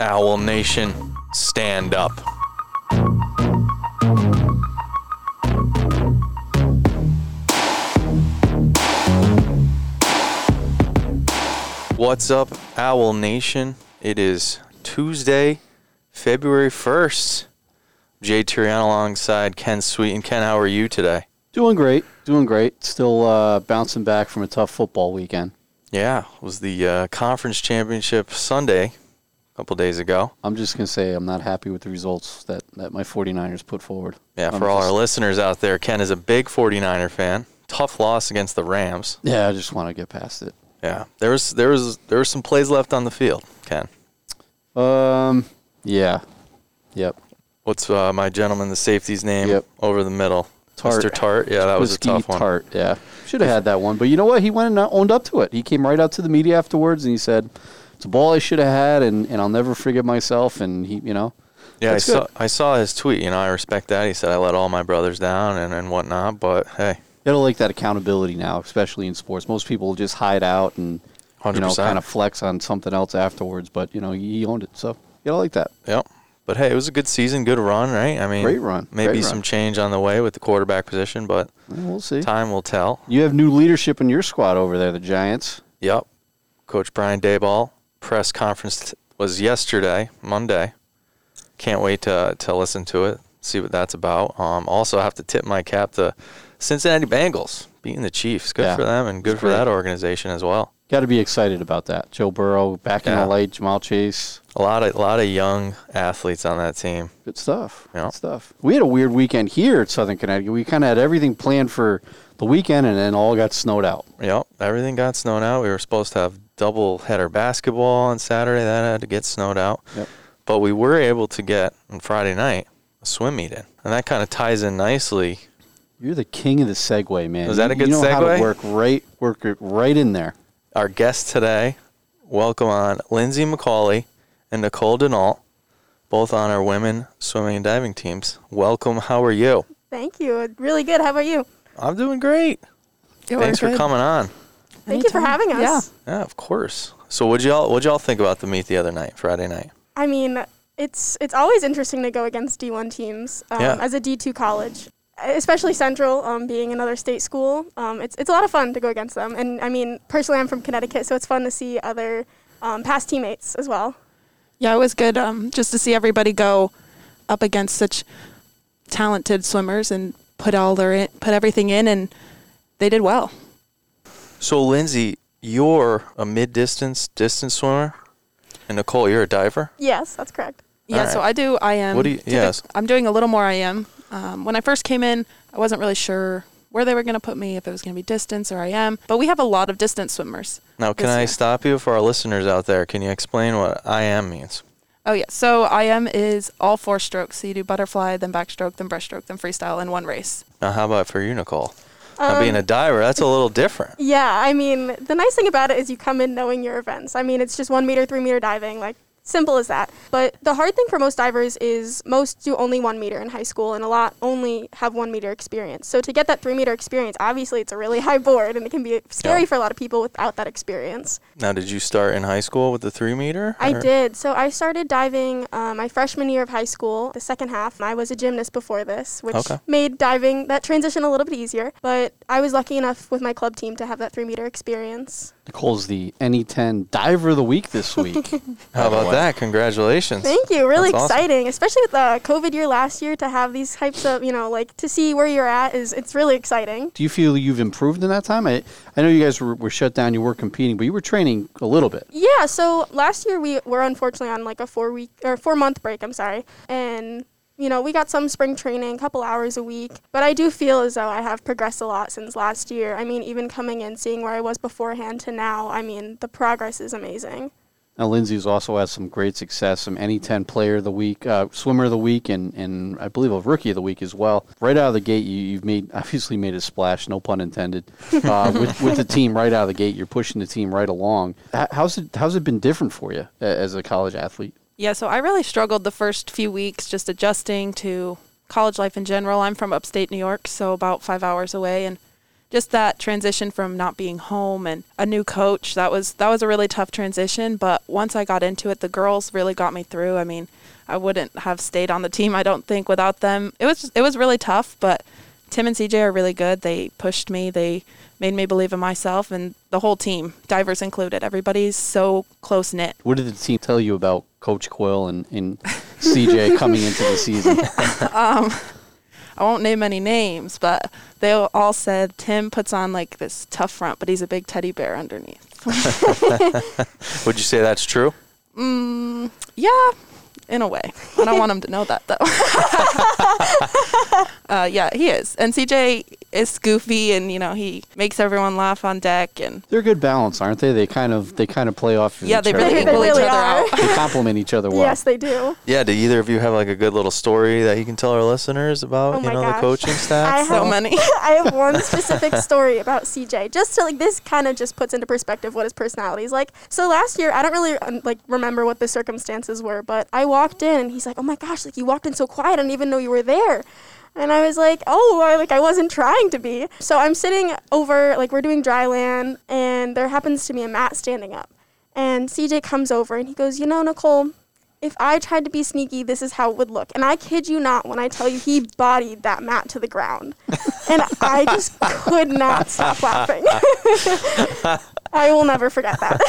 Owl Nation, stand up. What's up, Owl Nation? It is Tuesday, February 1st. Jay Turian alongside Ken Sweet. And Ken, how are you today? Doing great, doing great. Still uh, bouncing back from a tough football weekend. Yeah, it was the uh, conference championship Sunday couple days ago. I'm just going to say I'm not happy with the results that, that my 49ers put forward. Yeah, I'm for all our listeners out there, Ken is a big 49er fan. Tough loss against the Rams. Yeah, I just want to get past it. Yeah, there was there was there were some plays left on the field. Ken, Um, yeah, yep. what's uh, my gentleman, the safety's name Yep. over the middle? Tartt. Mr. Tartt. Yeah, that was a tough one. Tartt, yeah. Should have had that one, but you know what? He went and owned up to it. He came right out to the media afterwards and he said, "It's a ball I should have had, and, and I'll never forgive myself." And he, you know, Yeah, I saw. I saw his tweet. You know, I respect that. He said I let all my brothers down and, and whatnot. But hey, you don't like that accountability now, especially in sports. Most people just hide out and hundred you know kind of flex on something else afterwards. But you know, he owned it, so you gotta like that. Yep. But hey, it was a good season, good run, right? I mean, Great run, Maybe great some change on the way with the quarterback position, but we'll see. time will tell. You have new leadership in your squad over there, the Giants. Yep. Coach Brian Daboll press conference was yesterday, Monday. Can't wait to to listen to it, see what that's about. Um, also have to tip my cap to Cincinnati Bengals beating the Chiefs. Good Yeah, for them and good for that organization as well. Got to be excited about that. Joe Burrow back in Yeah. the light, Ja'Marr Chase. A lot of a lot of young athletes on that team. Good stuff. Yeah. Good stuff. We had a weird weekend here at Southern Connecticut. We kind of had everything planned for the weekend, and then all got snowed out. Yep, everything got snowed out. We were supposed to have double header basketball on Saturday. That had to get snowed out. Yep. But we were able to get on Friday night a swim meet in. And that kind of ties in nicely. You're the king of the segue, man. Was that a good you know how segue? to work right, work it right in there. Our guests today, welcome on Lindsay McCauley and Nicole Denault, both on our women swimming and diving teams. Welcome. How are you? Thank you. Really good. How about you? I'm doing great. Doing Thanks for coming on. Thank you for having us. Yeah. Yeah, of course. So what'd y'all what'd y'all think about the meet the other night, Friday night? I mean, it's it's always interesting to go against D1 teams um, Yeah. as a D2 college, especially Central, um, being another state school. Um, it's it's a lot of fun to go against them. And I mean, personally, I'm from Connecticut, so it's fun to see other um, past teammates as well. Yeah, it was good um, just to see everybody go up against such talented swimmers and put all their in, put everything in, and they did well. So Lindsay, you're a mid distance distance swimmer, and Nicole, you're a diver. Yes, that's correct. Yeah, All so. I do IM. What do you- Typic- yes. I'm doing a little more IM. Um, when I first came in, I wasn't really sure where they were going to put me, if it was going to be distance or IM. But we have a lot of distance swimmers. Now, can I year. stop you for our listeners out there? Can you explain what IM means? Oh yeah, so IM is all four strokes. So you do butterfly, then backstroke, then breaststroke, then freestyle in one race. Now, how about for you, Nicole? Now, being Um, a diver, that's a little different. Yeah, I mean, the nice thing about it is you come in knowing your events. I mean, it's just one meter, three meter diving, like simple as that. But the hard thing for most divers is most do only one meter in high school, and a lot only have one meter experience. So to get that three meter experience, obviously it's a really high board, and it can be scary Yeah. for a lot of people without that experience. Now, did you start in high school with the three meter? I or- did. So I started diving uh, my freshman year of high school. The second half, I was a gymnast before this, which Okay. made diving that transition a little bit easier. But I was lucky enough with my club team to have that three meter experience. Nicole's the NE10 Diver of the Week this week. How about that? Congratulations. Thank you. Really That's awesome. exciting, especially with the COVID year last year to have these types of, you know, like to see where you're at is it's really exciting. Do you feel you've improved in that time? I, I know you guys were, were shut down, you were competing, but you were training a little bit. Yeah, so last year we were unfortunately on like a 4 week or 4 month break, I'm sorry. And you know, we got some spring training, a couple hours a week, but I do feel as though I have progressed a lot since last year. I mean, even coming in, seeing where I was beforehand to now, I mean, the progress is amazing. Now, Lindsay's also had some great success, some NE10 Player of the Week, uh, Swimmer of the Week, and, and I believe a Rookie of the Week as well. Right out of the gate, you, you've made obviously made a splash, no pun intended, uh, with, with the team right out of the gate. You're pushing the team right along. How's it How's it been different for you as a college athlete? Yeah, so I really struggled the first few weeks just adjusting to college life in general. I'm from upstate New York, so about five hours away, and just that transition from not being home and a new coach that was that was a really tough transition but once i got into it the girls really got me through. I mean i wouldn't have stayed on the team i don't think without them. It was it was really tough but tim and cj are really good. They pushed me they made me believe in myself and the whole team divers included. Everybody's so close knit. What did the team tell you about Coach Quill and, and CJ coming into the season? Um, I won't name any names, but they all said Tim puts on like this tough front, but he's a big teddy bear underneath. Would you say that's true? Mm, yeah, in a way. I don't want him to know that though. uh, yeah, he is. And CJ is goofy, and you know he makes everyone laugh on deck, and They're a good balance, aren't they? They kind of they kind of play off. yeah, each they other. really They equal each other out. They complement each other well. Yes, they do. Yeah. Do either of you have like a good little story that you can tell our listeners about Oh you my know the coaching staff? I So have- many. I have one specific story about CJ. Just to like this kind of just puts into perspective what his personality is like. So last year, I don't really um, like remember what the circumstances were, but I walked in and he's like, "Oh my gosh, like you walked in so quiet. I didn't even know you were there." And I was like, "Oh, I, like I wasn't trying to be." So I'm sitting over like we're doing dry land and there happens to be a mat standing up. And CJ comes over and he goes, "You know, Nicole, if I tried to be sneaky, this is how it would look. And I kid you not when I tell you he bodied that mat to the ground. and I just could not stop laughing. I will never forget that.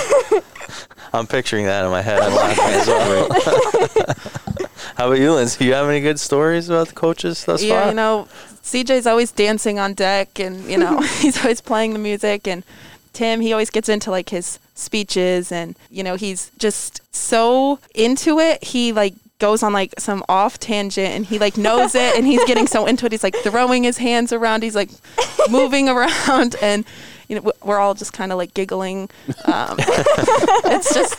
I'm picturing that in my head. I'm laughing as well. How about you, Lindsay? Do you have any good stories about the coaches thus yeah, far? you know, CJ's always dancing on deck, and you know he's always playing the music. And Tim, he always gets into like his speeches, and you know he's just so into it. He like goes on like some off tangent, and he like knows it, and he's getting so into it. He's like throwing his hands around. He's like moving around, and you know we're all just kind of like giggling. Um, it's just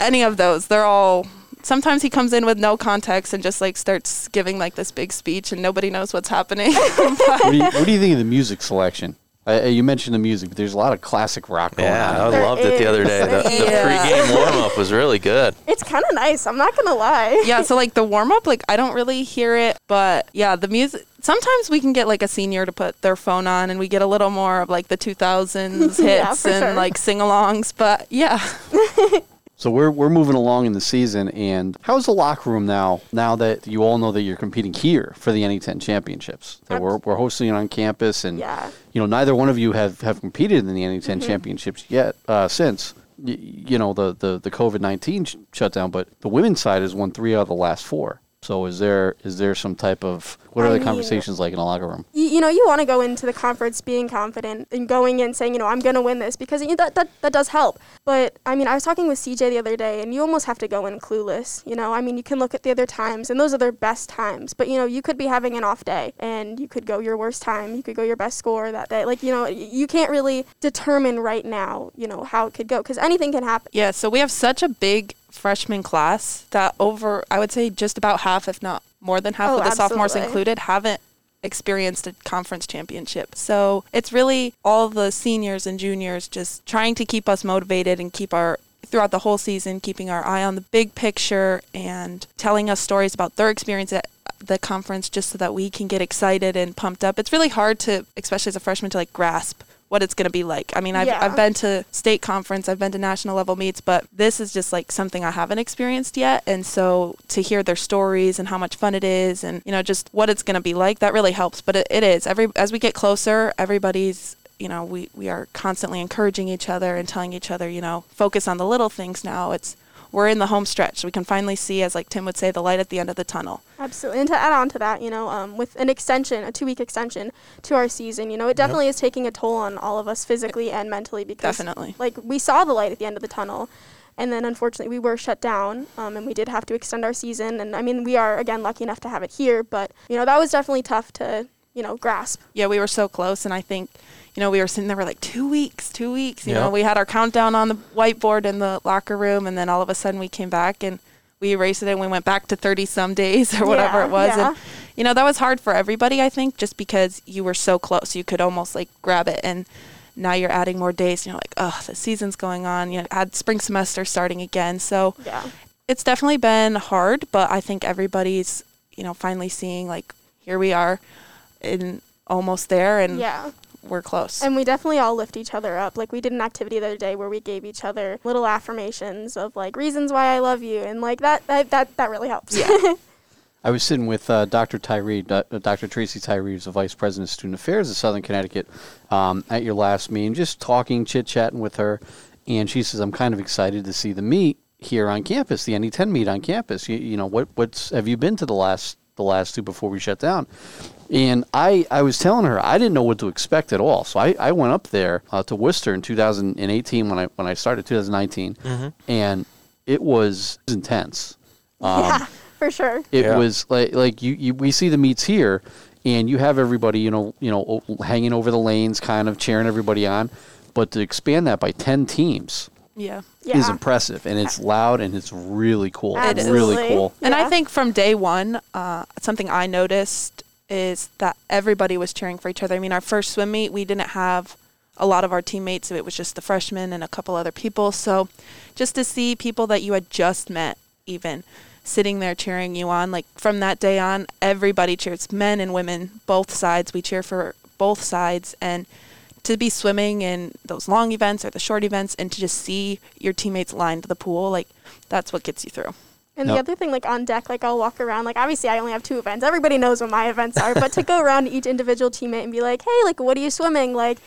any of those. They're all. Sometimes he comes in with no context and just like starts giving like this big speech, and nobody knows what's happening. What do, you, what do you think of the music selection? Uh, you mentioned the music, but there's a lot of classic rock going Yeah, I. There loved it the other day. The, the Yeah. pregame warm up was really good. it's kind of nice. I'm not going to lie. yeah, so like the warm up, like I don't really hear it, but yeah, the music. Sometimes we can get like a senior to put their phone on, and we get a little more of like the 2000s hits Yeah, and sure. like sing-alongs. But yeah, So we're we're moving along in the season, and how's the locker room now? Now that you all know that you're competing here for the NE10 championships, that we're we're hosting it on campus, and Yeah. you know neither one of you have have competed in the NE10 Mm-hmm. championships yet uh, since. You know the the, the COVID nineteen sh- shutdown, but the women's side has won three out of the last four. So is there is there some type of what are I the mean- conversations like in a locker room? you, you know, you want to go into the conference being confident and going in saying, you know, I'm going to win this because you know, that, that, that does help. But I mean, I was talking with CJ the other day and you almost have to go in clueless. You know, I mean, you can look at the other times and those are their best times. But, you know, you could be having an off day and you could go your worst time. You could go your best score that day. Like, you know, you can't really determine right now, you know, how it could go because anything can happen. yeah. So we have such a big freshman class that over, I would say, just about half, if not more than half Oh, of the sophomores included, haven't experienced a conference championship. So it's really all the seniors and juniors just trying to keep us motivated and keep our throughout the whole season keeping our eye on the big picture and telling us stories about their experience at the conference just so that we can get excited and pumped up. It's really hard to especially as a freshman to like grasp what it's going to be like. I mean, I've, Yeah. I've been to state conference, I've been to national level meets, but this is just like something I haven't experienced yet. And so to hear their stories and how much fun it is and, you know, just what it's going to be like, that really helps. But it, it is. Every As we get closer, everybody's, you know, we, we are constantly encouraging each other and telling each other, you know, focus on the little things now. It's, we're in the home stretch. We can finally see, as like Tim would say, the light at the end of the tunnel. Absolutely. And to add on to that, you know, um, with an extension, a two week extension to our season, you know, it definitely is taking a toll on all of us physically and mentally because, Definitely. like, we saw the light at the end of the tunnel. And then unfortunately, we were shut down um, and we did have to extend our season. And I mean, we are, again, lucky enough to have it here. But, you know, that was definitely tough to, you know, grasp. yeah, we were so close, and I think, you know, we were sitting there, we're like two weeks, two weeks. You Yeah. know, we had our countdown on the whiteboard in the locker room, and then all of a sudden we came back and we erased it, and we went back to thirty some days or whatever Yeah, it was, yeah. and you know that was hard for everybody. I think just because you were so close, you could almost like grab it, and now you're adding more days, and you're like, oh, the season's going on. You know, add spring semester starting again, so Yeah. it's definitely been hard, but I think everybody's, you know, finally seeing like here we are in almost there and Yeah. We're close. And we definitely all lift each other up. Like we did an activity the other day where we gave each other little affirmations of like reasons why I love you, and like that that that, that really helps. Yeah. I was sitting with uh, Dr. Tyree, uh, Dr. Tracy Tyree, who's the Vice President of Student Affairs at Southern Connecticut, um, at your last meeting, just talking, chit chatting with her, and she says, "I'm kind of excited to see the meet here on campus, the NE10 meet on campus. You, you know, what what's have you been to the last the last two before we shut down?" And I, I was telling her I didn't know what to expect at all. So I, I went up there uh, to Worcester in 2018 when I when I started 2019, and it was intense. Um, yeah, for sure. it Yeah. was like like you, you we see the meets here and you have everybody you know you know hanging over the lanes kind of cheering everybody on but to expand that by 10 teams yeah. Yeah. is impressive and it's loud and it's really cool It is. really Absolutely. cool And I think from day one, uh, something I noticed is that everybody was cheering for each other. I mean, our first swim meet, we didn't have a lot of our teammates. It was just the freshmen and a couple other people. So just to see people that you had just met, even sitting there cheering you on, like from that day on, everybody cheers, men and women, both sides. We cheer for both sides. And to be swimming in those long events or the short events and to just see your teammates lined to the pool, like that's what gets you through. And Yep. the other thing, like on deck, like I'll walk around. Like obviously, I only have two events. Everybody knows what my events are. but to go around to each individual teammate and be like, "Hey, like, what are you swimming?" Like,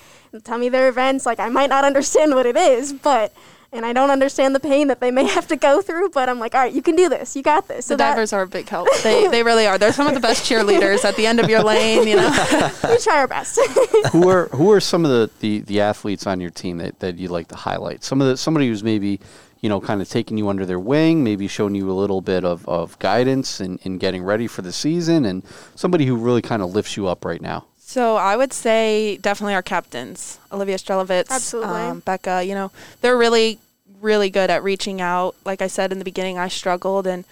tell me their events. Like, I might not understand what it is, but and I don't understand the pain that they may have to go through. But I'm like, all right, you can do this. You got this. the that- divers are a big help. They they really are. They're some of the best cheerleaders at the end of your lane. You know. we try our best. who are who are some of the, the, the athletes on your team that, that you like to highlight some of the somebody who's maybe you know kind of taking you under their wing maybe showing you a little bit of, of guidance in, in getting ready for the season and somebody who really kind of lifts you up right now So I would say definitely our captains, Olivia Strelovitz, Absolutely. um, Becca. You know, they're really really good at reaching out. Like I said in the beginning, I struggled and.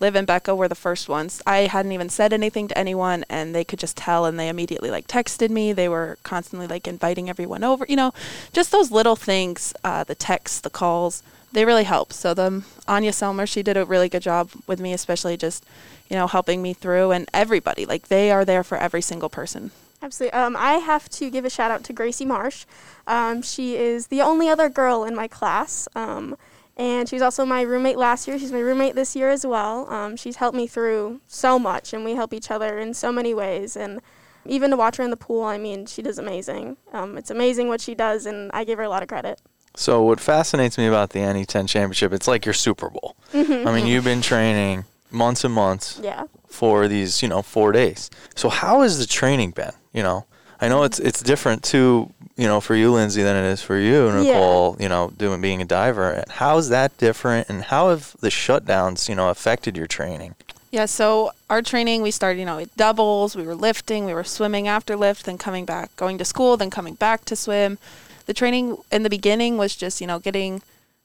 Liv and Becca were the first ones. I hadn't even said anything to anyone, and they could just tell, and they immediately like texted me. They were constantly like inviting everyone over. You know, just those little things, uh, the texts, the calls, they really help. So the Anya Selmer, she did a really good job with me, especially just you know helping me through, and everybody like they are there for every single person. Absolutely. Um, I have to give a shout out to Gracie Marsh. Um, she is the only other girl in my class. Um, and she's also my roommate last year. She's my roommate this year as well. Um, she's helped me through so much, and we help each other in so many ways. And even to watch her in the pool, I mean, she does amazing. Um, it's amazing what she does, and I give her a lot of credit. So what fascinates me about the NE10 championship, it's like your Super Bowl. I mean, you've been training months and months Yeah. for these, you know, four days. So how has the training been? You know, I know it's it's different too, you know, for you, Lindsay, than it is for you, Yeah. Nicole. You know, doing being a diver. How is that different? And how have the shutdowns, you know, affected your training? Yeah, so our training, we started, you know, with doubles, we were lifting, we were swimming after lift, then coming back, going to school, then coming back to swim. The training in the beginning was just, you know, getting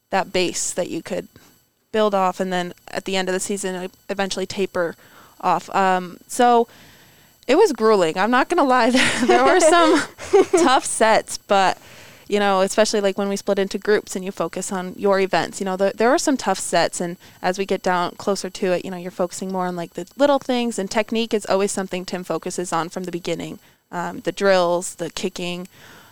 that base that you could build off, and then at the end of the season, eventually taper off. Um, so it was grueling. I'm not going to lie. There, there were some tough sets, but you know, especially like when we split into groups and you focus on your events, you know, the, there are some tough sets. And as we get down closer to it, you know, you're focusing more on like the little things. And technique is always something Tim focuses on from the beginning. Um, the drills, the kicking,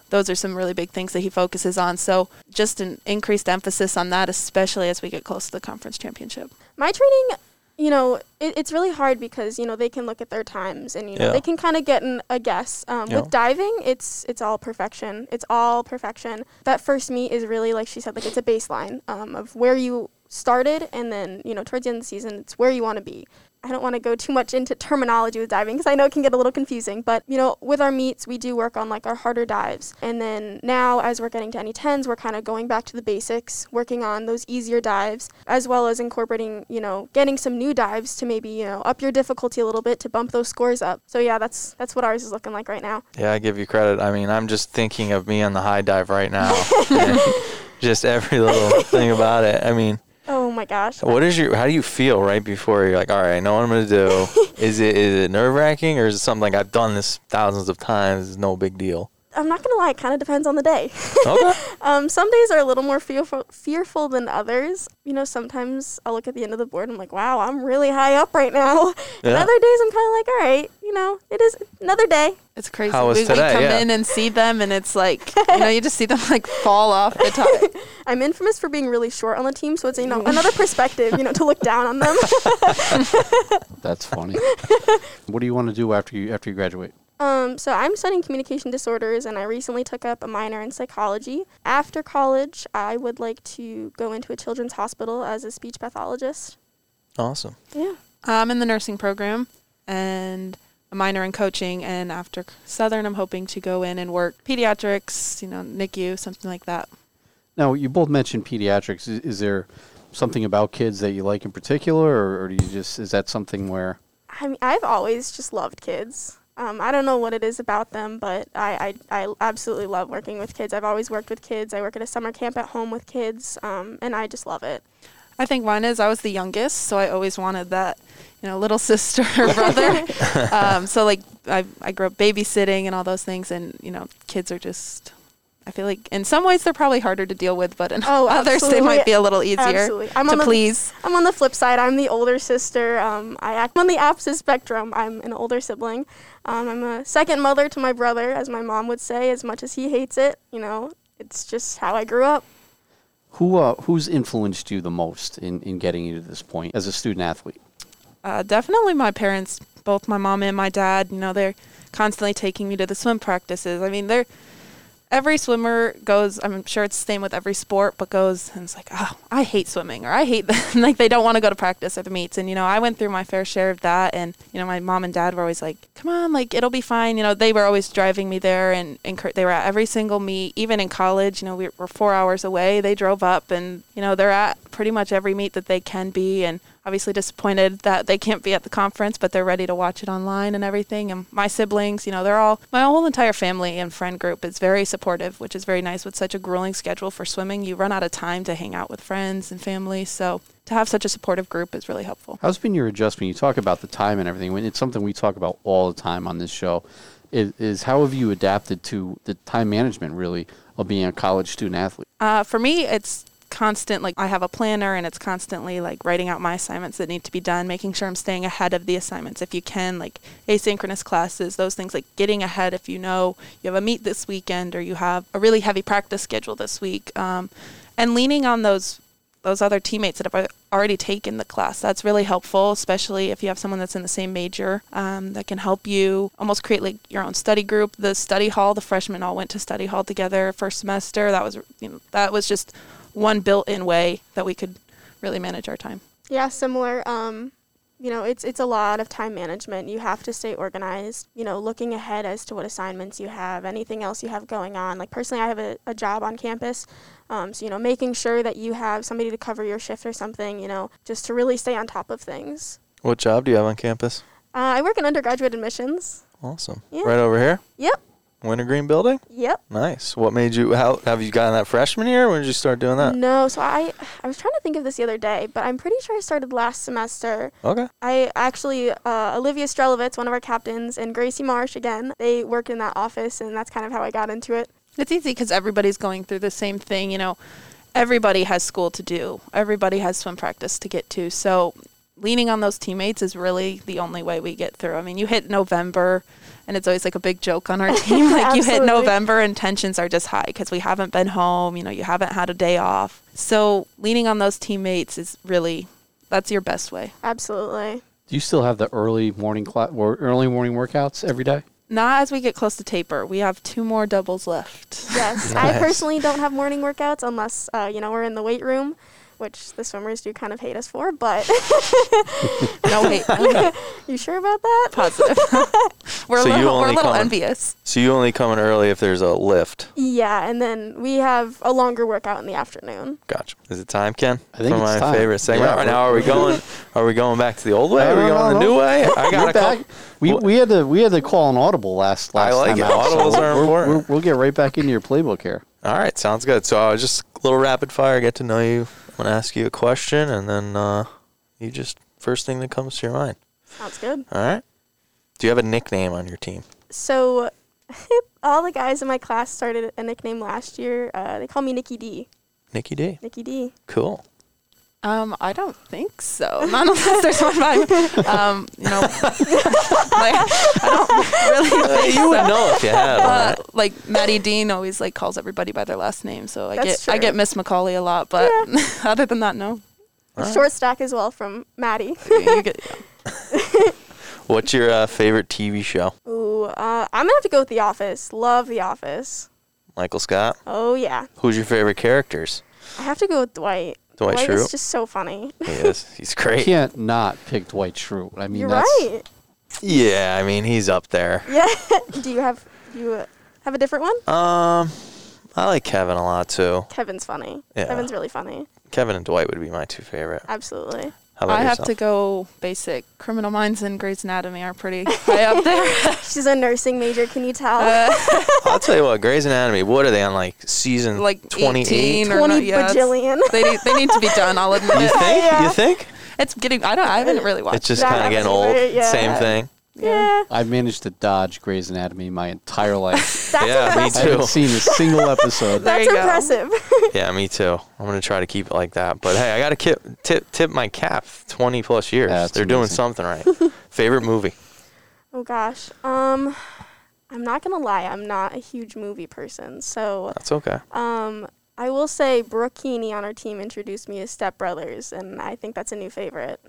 those are some really big things that he focuses on. So just an increased emphasis on that, especially as we get close to the conference championship. my training you know it, it's really hard because you know they can look at their times and you know Yeah. they can kind of get an, a guess um, Yeah. with diving it's it's all perfection it's all perfection that first meet is really like she said like it's a baseline um, of where you started and then you know towards the end of the season it's where you want to be I don't want to go too much into terminology with diving because I know it can get a little confusing. But you know, with our meets, we do work on like our harder dives, and then now as we're getting to NE10s, we're kind of going back to the basics, working on those easier dives, as well as incorporating, you know, getting some new dives to maybe you know up your difficulty a little bit to bump those scores up. So yeah, that's that's what ours is looking like right now. Yeah, I give you credit. I mean, I'm just thinking of me on the high dive right now. just every little thing about it. I mean, my gosh. what is your? How do you feel right before you're like, all right, I know what I'm gonna do? is it is it nerve wracking or is it something like I've done this thousands of times? It's no big deal. I'm not gonna lie, it kind of depends on the day. Okay. um, some days are a little more fearful, fearful than others. You know, sometimes I'll look at the end of the board and I'm like, wow, I'm really high up right now. And Yeah. other days I'm kind of like, all right, you know, it is another day. It's crazy. How was we, today? we come Yeah. in and see them, and it's like you know, you just see them like fall off the top. I'm infamous for being really short on the team, so it's you know another perspective, you know, to look down on them. That's funny. what do you want to do after you after you graduate? Um, so I'm studying communication disorders, and I recently took up a minor in psychology. After college, I would like to go into a children's hospital as a speech pathologist. Awesome. Yeah. I'm in the nursing program and a minor in coaching, and after Southern, I'm hoping to go in and work pediatrics, you know, NICU, something like that. Now, you both mentioned pediatrics. Is, is there something about kids that you like in particular, or, or do you just is that something where I mean, I've always just loved kids. Um, I don't know what it is about them, but I, I, I absolutely love working with kids. I've always worked with kids. I work at a summer camp at home with kids, um, and I just love it. I think mine is I was the youngest, so I always wanted that, you know, little sister or brother. um, so like I I grew up babysitting and all those things, and you know, kids are just. I feel like in some ways they're probably harder to deal with, but in Oh, others they might be a little easier Absolutely. I'm to on the- please. I'm on the flip side. I'm the older sister. Um, I act on the opposite spectrum. I'm an older sibling. Um, I'm a second mother to my brother, as my mom would say. As much as he hates it, you know, it's just how I grew up. who uh, who's influenced you the most in, in getting you to this point as a student athlete? Uh, definitely my parents, both my mom and my dad. You know, they're constantly taking me to the swim practices. I mean, they're every swimmer goes. I'm sure it's the same with every sport, but goes and it's like, oh, I hate swimming, or I hate them like they don't want to go to practice or the meets. And you know, I went through my fair share of that. And you know, my mom and dad were always like, come on, like it'll be fine. You know, they were always driving me there, and, and they were at every single meet, even in college. You know, we were four hours away. They drove up, and you know, they're at pretty much every meet that they can be, and obviously disappointed that they can't be at the conference, but they're ready to watch it online and everything. And my siblings, you know, they're all, my whole entire family and friend group is very supportive, which is very nice with such a grueling schedule for swimming. You run out of time to hang out with friends and family. So to have such a supportive group is really helpful. How's been your adjustment? You talk about the time and everything. When it's something we talk about all the time on this show, is, is how have you adapted to the time management really of being a college student athlete? Uh, for me, it's constant like I have a planner and it's constantly like writing out my assignments that need to be done, making sure I'm staying ahead of the assignments if you can, like asynchronous classes, those things like getting ahead if you know you have a meet this weekend or you have a really heavy practice schedule this week, um, and leaning on those those other teammates that have already taken the class. That's really helpful, especially if you have someone that's in the same major um, that can help you almost create like your own study group. The study hall, the freshmen all went to study hall together first semester. That was you know that was just one built-in way that we could really manage our time. Yeah, similar. Um, you know, it's it's a lot of time management. You have to stay organized. You know, looking ahead as to what assignments you have, anything else you have going on. Like personally, I have a, a job on campus, um, so you know, making sure that you have somebody to cover your shift or something. You know, just to really stay on top of things. What job do you have on campus? Uh, I work in undergraduate admissions. Awesome. Yeah. Right over here, Yep, Wintergreen Building. yep. Nice. What made you? How have you gotten that freshman year? When did you start doing that? No, so I I was trying to think of this the other day, but I'm pretty sure I started last semester. Okay. I actually, uh, Olivia Strelovitz, one of our captains, and Gracie Marsh, again, they worked in that office, and that's kind of how I got into it. It's easy because everybody's going through the same thing. You know, everybody has school to do. Everybody has swim practice to get to. So leaning on those teammates is really the only way we get through. I mean, you hit November, and it's always like a big joke on our team. like you hit November, and tensions are just high because we haven't been home. You know, you haven't had a day off. So leaning on those teammates is really that's your best way. Absolutely. Do you still have the early morning cla- or early morning workouts every day? Not as we get close to taper. We have two more doubles left. Yes. Nice. I personally don't have morning workouts unless, uh, you know, we're in the weight room, which the swimmers do kind of hate us for, but no, wait, you sure about that? positive. we're So a little, we're a little come- envious. So you only come in early if there's a lift. Yeah, and then we have a longer workout in the afternoon. Gotcha. Is it time, Ken? I think For it's my time. favorite segment. Yeah, right now, are we going? Are we going back to the old way? Are we No, no, going the no, new way? I got We're a back. We, we had to we had to call an audible last I last like time it. out. Audibles so are we're- important. we're- we'll get right back into your playbook here. All right, sounds good. So I was just a little rapid fire, get to know you. I'm gonna ask you a question, and then uh, you just first thing that comes to your mind. Sounds good. All right. Do you have a nickname on your team? So All the guys in my class started a nickname last year. Uh, they call me Nikki D. Nikki D. Nikki D. Cool. Um, I don't think so. Not unless there's one by um, you know, like I don't really Uh, think you so. would know if you had one. Uh, like Maddie Dean always like calls everybody by their last name, so I That's get I get Miss Macaulay a lot, but other than that, no. Alright. Short stack as well from Maddie. You get, What's your uh, favorite TV show? Ooh, uh, I'm gonna have to go with The Office. Love The Office. Michael Scott. Oh yeah, Who's your favorite characters? I have to go with Dwight. Dwight Schrute. is just so funny. He is. He's You great. can't not pick Dwight Schrute. I mean, You're that's right. Yeah, I mean he's up there. Yeah. Do you have do you uh, have a different one? Um, I like Kevin a lot too. Kevin's funny. Yeah. Kevin's really funny. Kevin and Dwight would be my two favorite. Absolutely. How about I have yourself? to go basic. Criminal Minds and Grey's Anatomy are pretty high up there. She's a nursing major. Can you tell? Uh, I'll tell you what, Grey's Anatomy. What are they on like season like twenty 18 or no, Twenty yeah, bajillion. they need, they need to be done. I'll admit You it. think? Yeah. You think? It's getting. I don't. I haven't really watched. It's just kind of getting old. yeah. Same thing. Yeah. I've managed to dodge Grey's Anatomy my entire life. That's Yeah, me impressive. I too. haven't seen a single episode. There That's you go. impressive. Yeah, me too. I'm gonna try to keep it like that. But hey, I gotta tip tip, tip my cap. Twenty plus years. That's They're doing amazing. something right. Favorite movie? oh gosh. Um, I'm not gonna lie. I'm not a huge movie person. So That's okay. um, I will say Brooke Keeney on our team introduced me to Step Brothers, and I think that's a new favorite.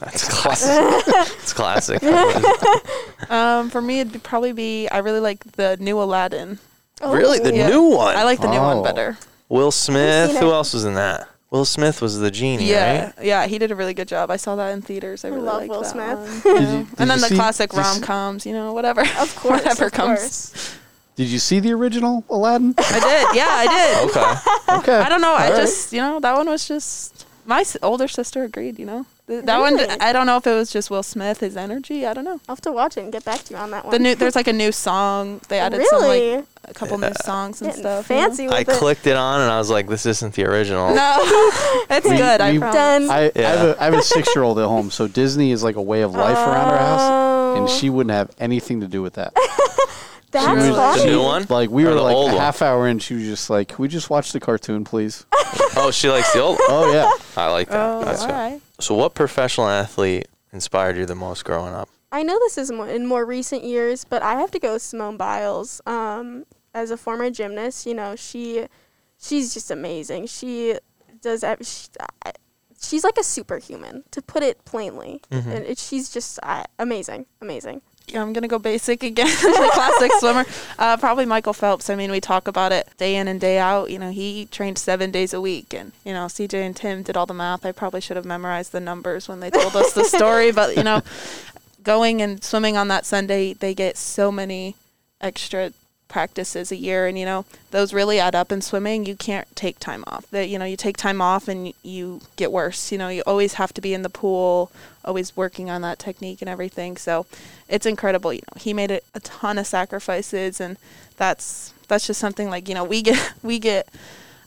That's classic. it's classic. Um, for me, it'd probably be. I really like the new Aladdin. really, the Yeah. new one. I like the new Oh. one better. Will Smith. Who it. else was in that? Will Smith was the genie, Yeah, right? yeah, he did a really good job. I saw that in theaters. I I really love liked Will that Smith. one, Did you you- did and then you the see- classic did you see- rom coms, you know, whatever. Of course. whatever of comes. course. Did you see the original Aladdin? I did. Yeah, I did. Okay. Okay. I don't know. I All right. just, you know, that one was just my s- older sister agreed. You know, Th- that one. I don't know if it was just Will Smith, his energy. I don't know. I'll have to watch it and get back to you on that one. The new there's like a new song. They oh, added really some like a couple new songs and Getting stuff. you know? fancy with I it. clicked it on and I was like, this isn't the original. No, it's We- good. I we- promise. Done. I, I, have a, I have a six year old at home, so Disney is like a way of life around our house, and Oh, she wouldn't have anything to do with that. That's She was- The new one? Like we Or were the like old a one? half hour in, she was just like, "Can we just watch the cartoon, please?" Oh, she likes the old. oh yeah. I like that. Oh, That's all good. right. So, what professional athlete inspired you the most growing up? I know this is more, in more recent years, but I have to go with Simone Biles. Um, as a former gymnast, you know, she she's just amazing. She does ev- she, I, she's like a superhuman, to put it plainly. Mhm. And it, she's just uh, amazing, amazing. Yeah, I'm gonna go basic again. the classic swimmer, uh, probably Michael Phelps. I mean, we talk about it day in and day out. You know, he trained seven days a week, and you know, CJ and Tim did all the math. I probably should have memorized the numbers when they told us the story, but you know, going and swimming on that Sunday, they get so many extra practices a year and you know those really add up in swimming. You can't take time off. That you know you take time off and you get worse. You know you always have to be in the pool always working on that technique and everything. So it's incredible you know. He made a, a ton of sacrifices and that's that's just something like you know we get we get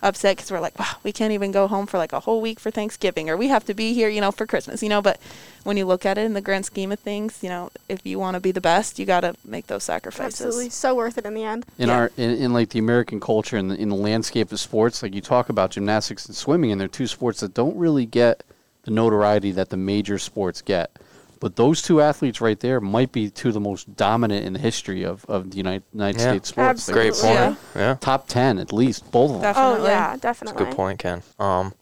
upset because we're like wow we can't even go home for like a whole week for thanksgiving or we have to be here you know for christmas you know but when you look at it in the grand scheme of things you know if you want to be the best you got to make those sacrifices Absolutely, so worth it in the end. in Yeah. our in, in like the American culture and the, in the landscape of sports, like you talk about gymnastics and swimming, and they're two sports that don't really get the notoriety that the major sports get. But those two athletes right there might be two of the most dominant in the history of, of the United, United Yeah. States sports. Like, Great point. Yeah. Top ten at least, both of them. Definitely. Oh yeah, That's a definitely. good point, Ken. Um,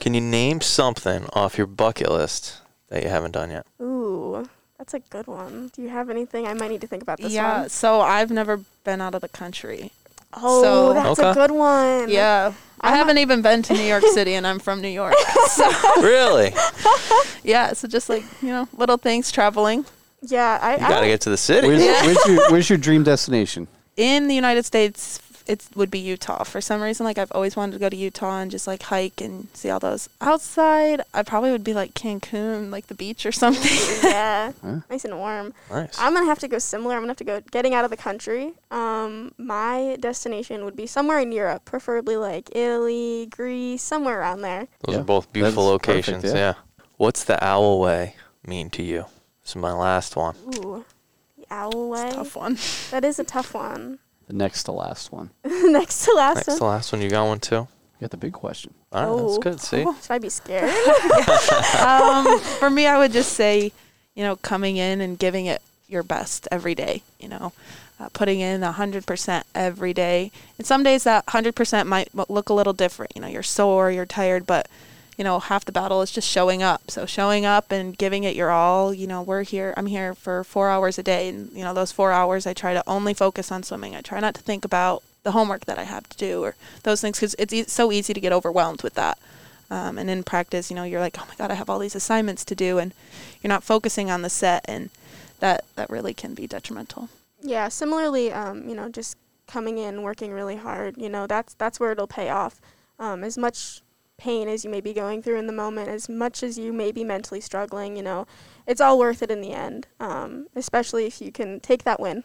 can you name something off your bucket list that you haven't done yet? Ooh, that's a good one. Do you have anything? I might need to think about this yeah, one. so I've never been out of the country. Oh, So- that's Okay. a good one. Yeah. I I'm haven't even been to New York City and I'm from New York. So, really? yeah, so just like, you know, little things traveling. Yeah, I. You I got to get to the city. Where's, Yeah. where's your Where's your dream destination? In the United States, it would be Utah. For some reason, like I've always wanted to go to Utah and just like hike and see all those. Outside, I probably would be like Cancun, like the beach or something. yeah, Huh? nice and warm. nice. I'm gonna have to go similar. I'm gonna have to go getting out of the country. Um, my destination would be somewhere in Europe, preferably like Italy, Greece, somewhere around there. Those Yeah. are both beautiful That's perfect, locations. yeah. yeah. What's the owl way mean to you? This is my last one. Ooh, the owl way. Tough one. That is a tough one. The next to last one. Next to last Next, one. the last one you got one too. You got the big question. All right, that's Oh. good. See, Should I be scared? um, for me, I would just say, you know, coming in and giving it your best every day. You know, uh, putting in a hundred percent every day. And some days that hundred percent might m- look a little different. You know, you're sore, you're tired, but you know, half the battle is just showing up. So showing up and giving it your all. You know, we're here. I'm here for four hours a day, and you know, those four hours, I try to only focus on swimming. I try not to think about the homework that I have to do or those things because it's e- so easy to get overwhelmed with that. Um, and in practice, you know, you're like, oh my God, I have all these assignments to do, and you're not focusing on the set, and that that really can be detrimental. yeah. Similarly, um, you know, just coming in, working really hard. You know, that's that's where it'll pay off. Um, as much pain as you may be going through in the moment, as much as you may be mentally struggling, you know, it's all worth it in the end. Um, especially if you can take that win.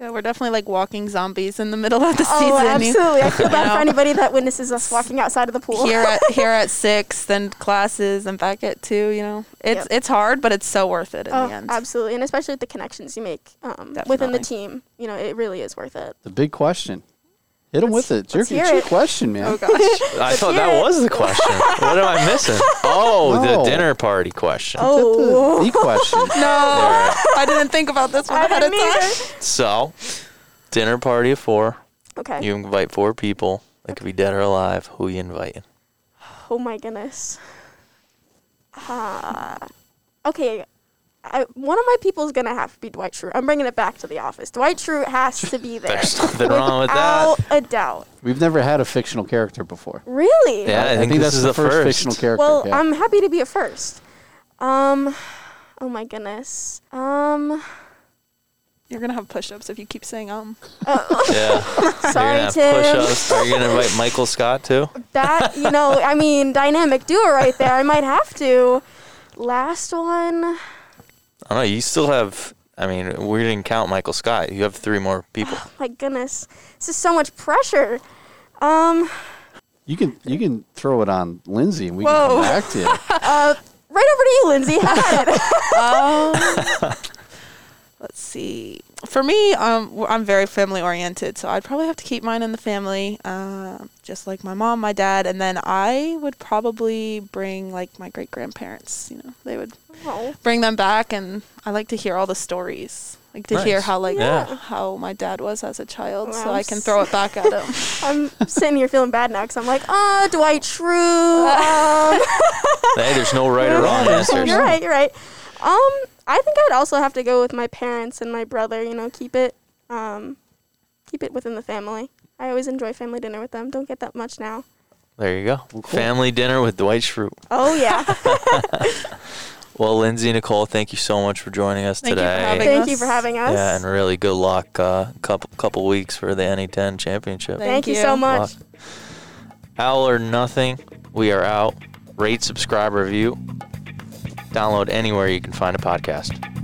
Yeah, we're definitely like walking zombies in the middle of the Oh, season. You- absolutely. I feel bad for anybody that witnesses us walking outside of the pool. here at here at six, then classes, and back at two. You know, it's Yep. it's hard, but it's so worth it in Oh, the end. absolutely, and especially with the connections you make um, within the team, you know, it really is worth it. The big question. Hit him with it. It's your, it's your it. question, man. Oh gosh. I thought that it. was the question. what am I missing? Oh, No. the dinner party question. Oh, The, the question. No, I didn't think about this one I ahead of didn't time. either. So, dinner party of four. Okay. You invite four people. They could be dead or alive. Who you inviting? oh my goodness. Uh, okay. I, one of my people is gonna have to be Dwight Schrute. I'm bringing it back to the office. Dwight Schrute has to be there. There's nothing wrong with that. Without a doubt. We've never had a fictional character before. Really? Yeah, I think this that's is the the first, first. fictional character. Well, yeah. I'm happy to be a first. Um, oh my goodness. Um, You're gonna have push-ups if you keep saying um. uh, Yeah. sorry, You're gonna Tim. have push-ups. Are you gonna invite Michael Scott too? That you know, I mean, dynamic duo right there. I might have to. Last one. I don't know. You still have. I mean, we didn't count Michael Scott. You have three more people. Oh, my goodness, this is so much pressure. Um, you can you can throw it on Lindsay and we can Whoa. come back to it. uh, right over to you, Lindsay. Have. Um, let's see. For me, um, w- I'm very family oriented, so I'd probably have to keep mine in the family, uh, just like my mom, my dad, and then I would probably bring like my great grandparents. You know, they would Oh, bring them back, and I like to hear all the stories. Like to hear how like Yeah. how my dad was as a child, so Wow. I can throw it back at him. I'm sitting here feeling bad now because I'm like, ah, Dwight Schrute. Um, Hey, there's no right or wrong answers. you're right. You're right. Um, I think I'd also have to go with my parents and my brother. You know, keep it, um, keep it within the family. I always enjoy family dinner with them. Don't get that much now. There you go. cool. Family dinner with Dwight Schrute. Oh yeah. Well, Lindsay Nicole, thank you so much for joining us Thank today. having Thank us. you for having us. Yeah, and really good luck. Uh, couple couple weeks for the NE10 championship. Thank, you. you. so much. Luck. Owl or nothing. We are out. Rate, subscribe, review. Download anywhere you can find a podcast.